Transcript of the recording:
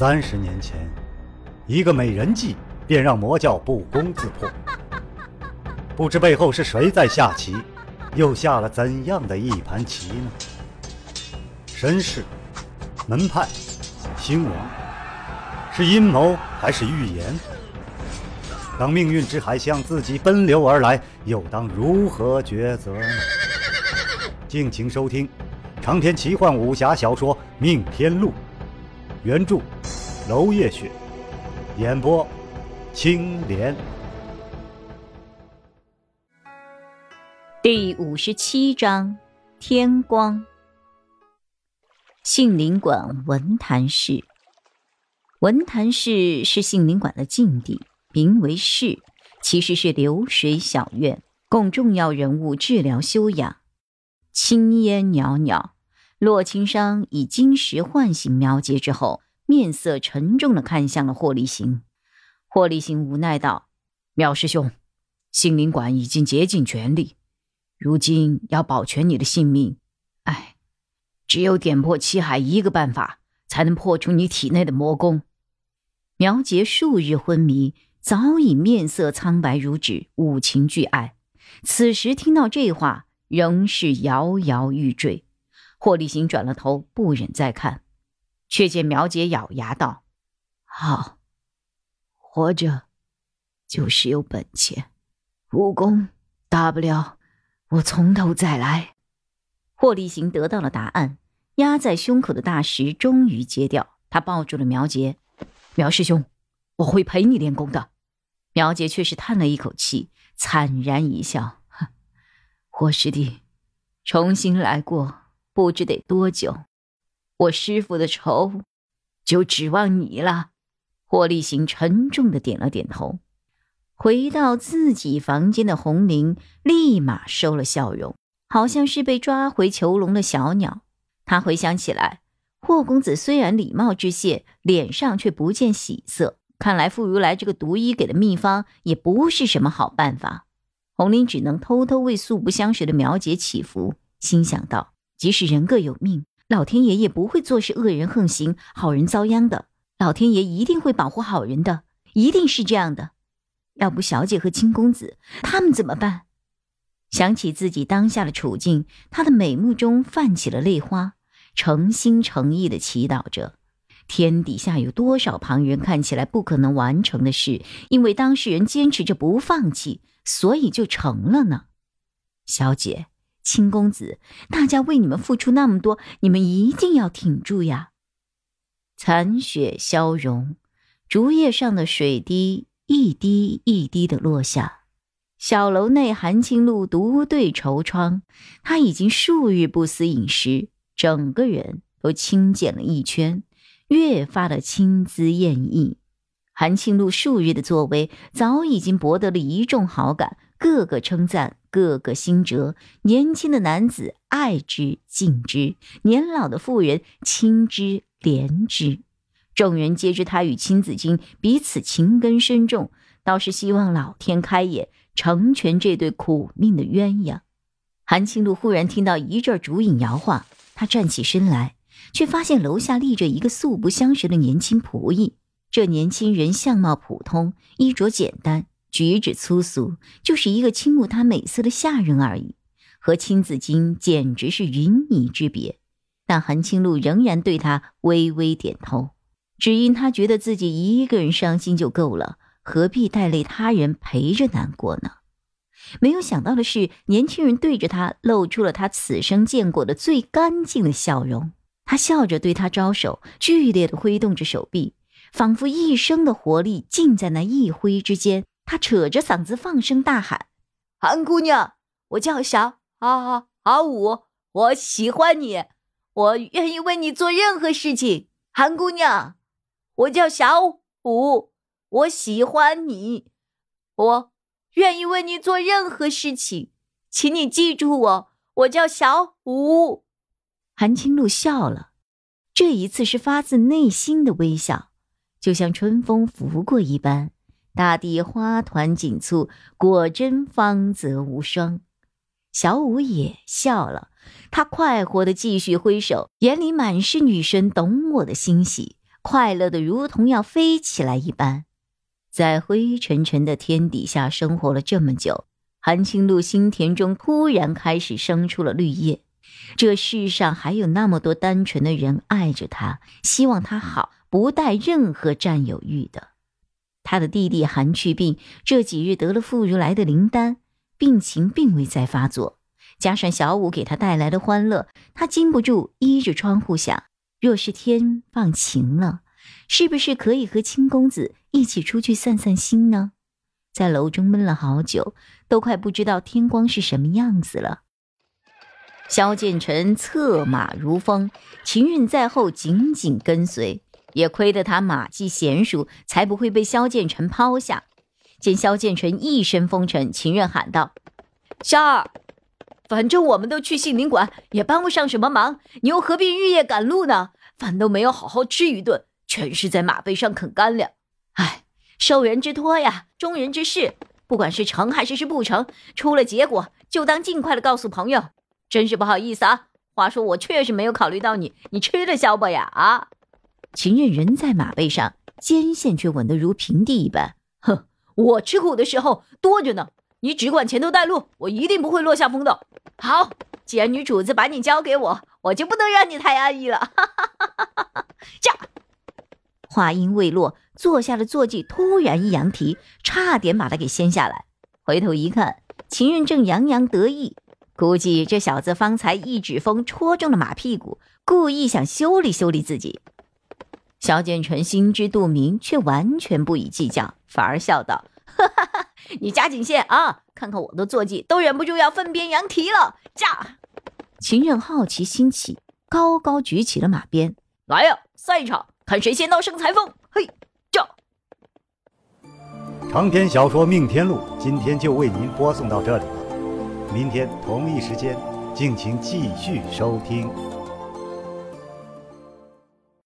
三十年前，一个美人计便让魔教不攻自破。不知背后是谁在下棋，又下了怎样的一盘棋呢？身世、门派、兴亡，是阴谋还是预言？当命运之海向自己奔流而来，又当如何抉择呢？敬请收听长篇奇幻武侠小说《命天录》，原著娄烨雪，演播青莲。第五十七章，天光。杏林馆文坛室，文坛室是杏林馆的禁地。名为室，其实是流水小院，供重要人物治疗休养。青烟袅袅，洛青商以金石唤醒苗杰之后，面色沉重的看向了霍立行。霍立行无奈道：“苗师兄，杏林馆已经竭尽全力，如今要保全你的性命，哎，只有点破七海一个办法，才能破除你体内的魔功。”苗杰数日昏迷。早已面色苍白如纸，五情俱哀。此时听到这话，仍是摇摇欲坠。霍立行转了头，不忍再看，却见苗姐咬牙道：“好，活着就是有本钱，武功大不了我从头再来。”霍立行得到了答案，压在胸口的大石终于揭掉。他抱住了苗杰：“苗师兄。”我会陪你练功的，苗杰却是叹了一口气，惨然一笑：“霍师弟，重新来过，不知得多久。我师傅的仇，就指望你了。”霍立行沉重的点了点头。回到自己房间的红玲立马收了笑容，好像是被抓回囚笼的小鸟。他回想起来，霍公子虽然礼貌致谢，脸上却不见喜色。看来傅如来这个毒医给的秘方也不是什么好办法。红玲只能偷偷为素不相识的苗姐祈福，心想到：即使人各有命，老天爷也不会坐视恶人横行，好人遭殃的。老天爷一定会保护好人的，一定是这样的。要不小姐和青公子他们怎么办？想起自己当下的处境，他的美目中泛起了泪花，诚心诚意的祈祷着。天底下有多少旁人看起来不可能完成的事，因为当事人坚持着不放弃，所以就成了呢？小姐，青公子，大家为你们付出那么多，你们一定要挺住呀！残雪消融，竹叶上的水滴一滴一滴的落下。小楼内，韩青露独对愁窗，他已经数日不思饮食，整个人都清减了一圈。越发的轻姿艳逸，韩庆禄数日的作为早已经博得了一众好感，个个称赞，个个心折。年轻的男子爱之敬之，年老的妇人亲之怜之，众人皆知他与青子金彼此情根深重，倒是希望老天开眼，成全这对苦命的鸳鸯。韩青露忽然听到一阵烛影摇晃，他站起身来。却发现楼下立着一个素不相识的年轻仆役。这年轻人相貌普通，衣着简单，举止粗俗，就是一个倾慕他美色的下人而已，和青子金简直是云泥之别。但韩青露仍然对他微微点头，只因他觉得自己一个人伤心就够了，何必带累他人陪着难过呢？没有想到的是，年轻人对着他露出了他此生见过的最干净的笑容。他笑着对他招手，剧烈的挥动着手臂，仿佛一生的活力尽在那一挥之间。他扯着嗓子放声大喊：“韩姑娘，我叫小啊阿武，我喜欢你，我愿意为你做任何事情。韩姑娘，我叫小武，我喜欢你，我愿意为你做任何事情，请你记住我，我叫小武。”韩青露笑了，这一次是发自内心的微笑，就像春风拂过一般。大地花团锦簇，果真芳泽无双。小五也笑了，他快活的继续挥手，眼里满是女神懂我的欣喜。快乐的如同要飞起来一般。在灰沉沉的天底下生活了这么久，韩青露心田中突然开始生出了绿叶。这世上还有那么多单纯的人爱着他，希望他好，不带任何占有欲的。他的弟弟韩去病这几日得了妇如来的灵丹，病情并未再发作。加上小五给他带来的欢乐，他禁不住依着窗户想：若是天放晴了，是不是可以和青公子一起出去散散心呢？在楼中闷了好久，都快不知道天光是什么样子了。萧建成策马如风，秦韵在后紧紧跟随。也亏得他马技娴熟，才不会被萧建成抛下。见萧建成一身风尘，秦韵喊道：“萧儿，反正我们都去杏林馆，也帮不上什么忙，你又何必日夜赶路呢？饭都没有好好吃一顿，全是在马背上啃干粮。哎，受人之托呀，忠人之事，不管是成还是是不成，出了结果就当尽快的告诉朋友。真是不好意思啊，话说我确实没有考虑到你，你吃了消吧呀？啊！”秦任人在马背上，肩线却稳得如平地一般。哼，我吃苦的时候多着呢，你只管前头带路，我一定不会落下风的。好，既然女主子把你交给我，我就不能让你太安逸了。哈哈哈哈哈！驾！话音未落，坐下的坐骑突然一扬蹄，差点把他给掀下来。回头一看，秦任正洋洋得意，估计这小子方才一指风戳中了马屁股，故意想修理修理自己。萧建成心知肚明，却完全不以计较，反而笑道：“哈哈哈，你加紧些啊！看看我的坐骑，都忍不住要分边扬蹄了。”驾！秦任好奇心起，高高举起了马鞭，来呀，赛场，看谁先到胜裁缝。嘿，驾！长篇小说《命天录》今天就为您播送到这里了，明天同一时间，敬请继续收听。